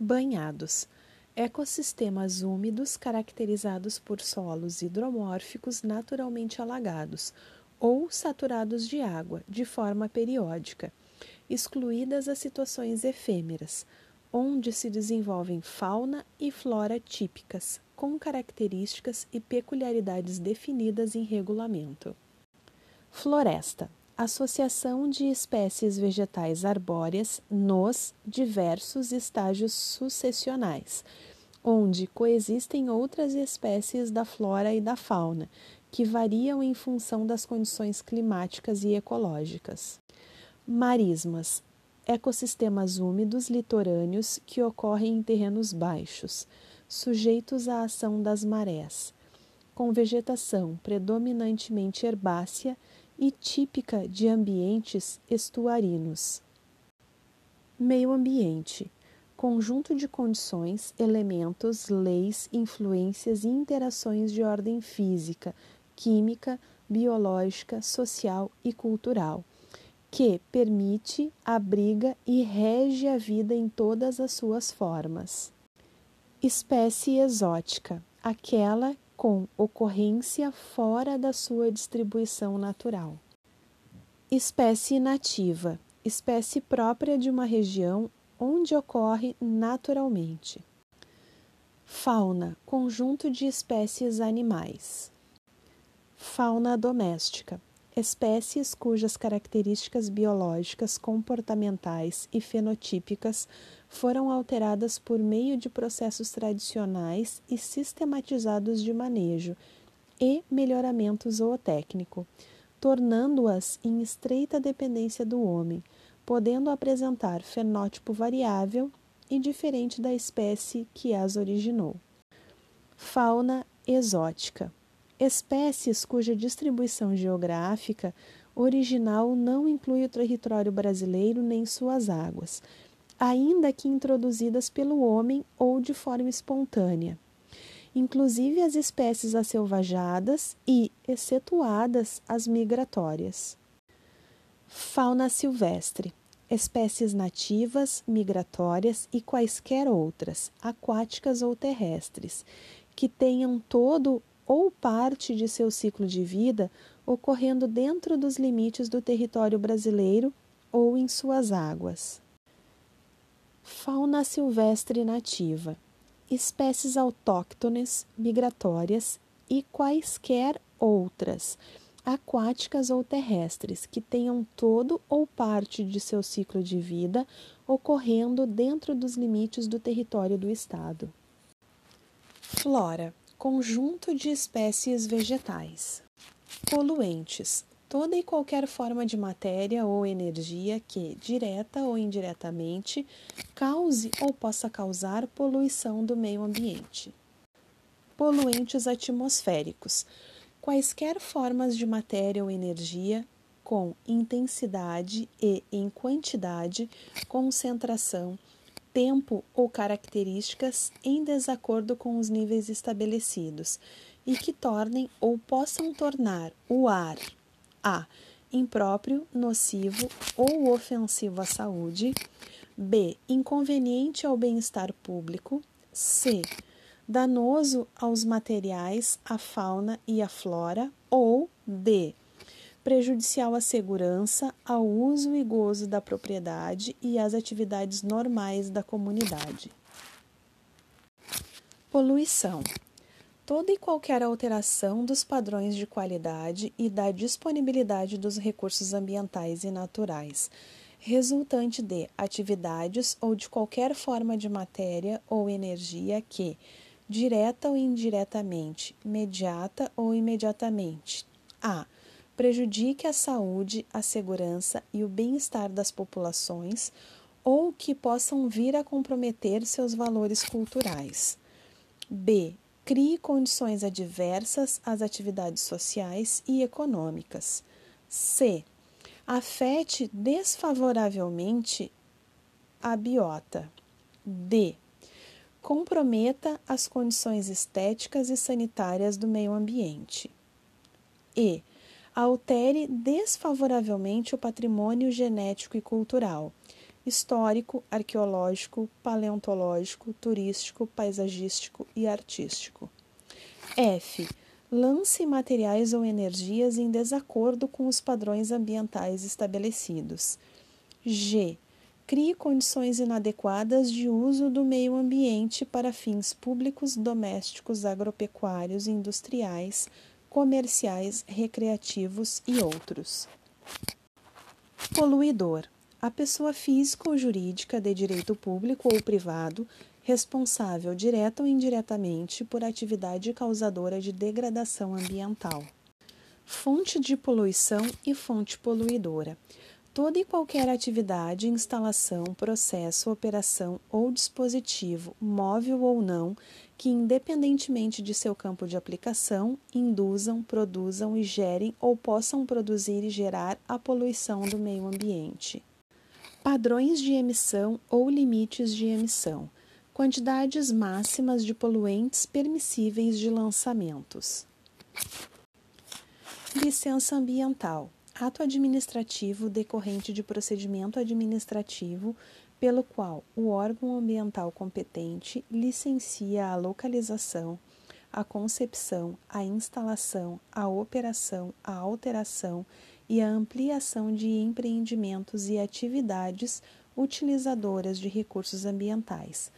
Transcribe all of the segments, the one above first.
Banhados ecossistemas úmidos caracterizados por solos hidromórficos naturalmente alagados ou saturados de água de forma periódica, excluídas as situações efêmeras, onde se desenvolvem fauna e flora típicas, com características e peculiaridades definidas em regulamento. Floresta associação de espécies vegetais arbóreas nos diversos estágios sucessionais, onde coexistem outras espécies da flora e da fauna, que variam em função das condições climáticas e ecológicas. Marismas ecossistemas úmidos litorâneos que ocorrem em terrenos baixos, sujeitos à ação das marés, com vegetação predominantemente herbácea e típica de ambientes estuarinos. Meio ambiente conjunto de condições, elementos, leis, influências e interações de ordem física, química, biológica, social e cultural, que permite, abriga e rege a vida em todas as suas formas. Espécie exótica, aquela com ocorrência fora da sua distribuição natural. Espécie nativa, espécie própria de uma região onde ocorre naturalmente. Fauna, conjunto de espécies animais. Fauna doméstica, espécies cujas características biológicas, comportamentais e fenotípicas foram alteradas por meio de processos tradicionais e sistematizados de manejo e melhoramento zootécnico, tornando-as em estreita dependência do homem, podendo apresentar fenótipo variável e diferente da espécie que as originou. Fauna exótica espécies cuja distribuição geográfica original não inclui o território brasileiro nem suas águas, ainda que introduzidas pelo homem ou de forma espontânea. Inclusive as espécies acelvajadas e, excetuadas, as migratórias. Fauna silvestre espécies nativas, migratórias e quaisquer outras, aquáticas ou terrestres, que tenham todo ou parte de seu ciclo de vida ocorrendo dentro dos limites do território brasileiro ou em suas águas. Fauna silvestre nativa: espécies autóctones, migratórias e quaisquer outras, aquáticas ou terrestres, que tenham todo ou parte de seu ciclo de vida ocorrendo dentro dos limites do território do Estado. Flora conjunto de espécies vegetais. Poluentes toda e qualquer forma de matéria ou energia que, direta ou indiretamente, cause ou possa causar poluição do meio ambiente. Poluentes atmosféricos quaisquer formas de matéria ou energia com intensidade e em quantidade, concentração, tempo ou características em desacordo com os níveis estabelecidos e que tornem ou possam tornar o ar a. impróprio, nocivo ou ofensivo à saúde, b. inconveniente ao bem-estar público, c. danoso aos materiais, à fauna e à flora, ou d prejudicial à segurança, ao uso e gozo da propriedade e às atividades normais da comunidade. Poluição toda e qualquer alteração dos padrões de qualidade e da disponibilidade dos recursos ambientais e naturais, resultante de atividades ou de qualquer forma de matéria ou energia que, direta ou indiretamente, imediata ou imediatamente, a prejudique a saúde, a segurança e o bem-estar das populações ou que possam vir a comprometer seus valores culturais. B. Crie condições adversas às atividades sociais e econômicas. C. Afete desfavoravelmente a biota. D. Comprometa as condições estéticas e sanitárias do meio ambiente. E altere desfavoravelmente o patrimônio genético e cultural, histórico, arqueológico, paleontológico, turístico, paisagístico e artístico. F. Lance materiais ou energias em desacordo com os padrões ambientais estabelecidos. G. Crie condições inadequadas de uso do meio ambiente para fins públicos, domésticos, agropecuários, industriais, comerciais, recreativos e outros. Poluidor a pessoa física ou jurídica de direito público ou privado responsável direta ou indiretamente por atividade causadora de degradação ambiental. Fonte de poluição e fonte poluidora. Toda e qualquer atividade, instalação, processo, operação ou dispositivo, móvel ou não, que, independentemente de seu campo de aplicação, induzam, produzam e gerem ou possam produzir e gerar a poluição do meio ambiente padrões de emissão ou limites de emissão, quantidades máximas de poluentes permissíveis de lançamentos. Licença ambiental ato administrativo decorrente de procedimento administrativo pelo qual o órgão ambiental competente licencia a localização, a concepção, a instalação, a operação, a alteração e a ampliação de empreendimentos e atividades utilizadoras de recursos ambientais,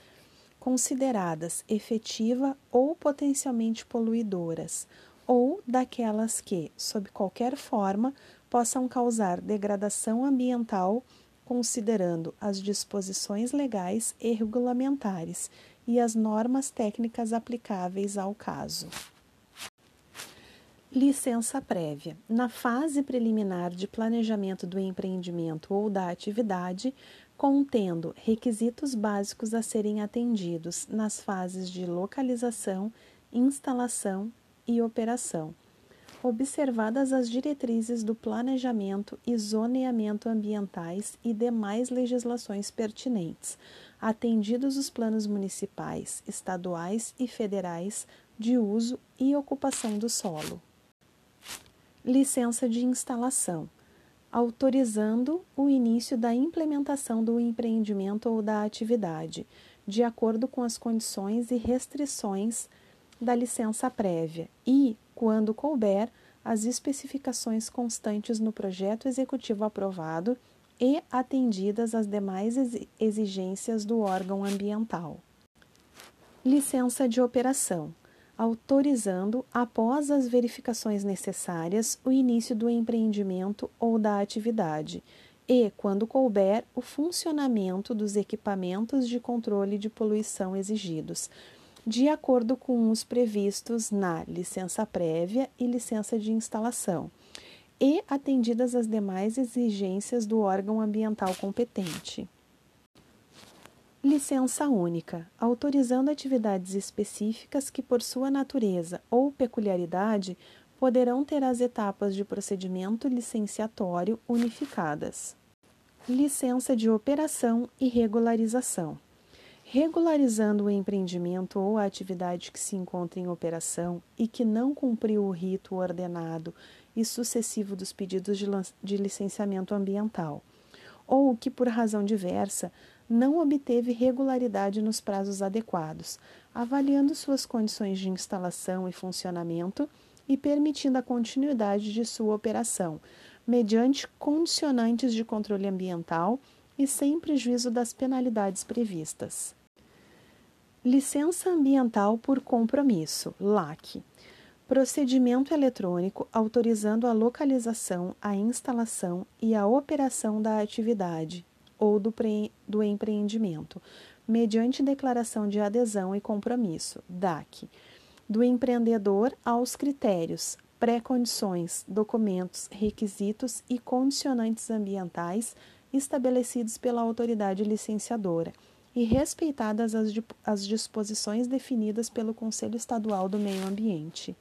consideradas efetiva ou potencialmente poluidoras, ou daquelas que, sob qualquer forma, possam causar degradação ambiental, considerando as disposições legais e regulamentares e as normas técnicas aplicáveis ao caso. Licença prévia. Na fase preliminar de planejamento do empreendimento ou da atividade, contendo requisitos básicos a serem atendidos nas fases de localização, instalação e operação. Observadas as diretrizes do planejamento e zoneamento ambientais e demais legislações pertinentes, atendidos os planos municipais, estaduais e federais de uso e ocupação do solo licença de instalação, autorizando o início da implementação do empreendimento ou da atividade, de acordo com as condições e restrições da licença prévia e, quando couber, as especificações constantes no projeto executivo aprovado e atendidas as demais exigências do órgão ambiental. Licença de operação autorizando, após as verificações necessárias, o início do empreendimento ou da atividade e, quando couber, o funcionamento dos equipamentos de controle de poluição exigidos, de acordo com os previstos na licença prévia e licença de instalação, e atendidas as demais exigências do órgão ambiental competente. Licença única, autorizando atividades específicas que, por sua natureza ou peculiaridade, poderão ter as etapas de procedimento licenciatório unificadas. Licença de operação e regularização. Regularizando o empreendimento ou a atividade que se encontra em operação e que não cumpriu o rito ordenado e sucessivo dos pedidos de licenciamento ambiental, ou que, por razão diversa, não obteve regularidade nos prazos adequados, avaliando suas condições de instalação e funcionamento e permitindo a continuidade de sua operação, mediante condicionantes de controle ambiental e sem prejuízo das penalidades previstas. Licença Ambiental por Compromisso, LAC. Procedimento eletrônico autorizando a localização, a instalação e a operação da atividade, ou do, do empreendimento, mediante declaração de adesão e compromisso, DAC, do empreendedor aos critérios, pré-condições, documentos, requisitos e condicionantes ambientais estabelecidos pela autoridade licenciadora e respeitadas as, as disposições definidas pelo Conselho Estadual do Meio Ambiente.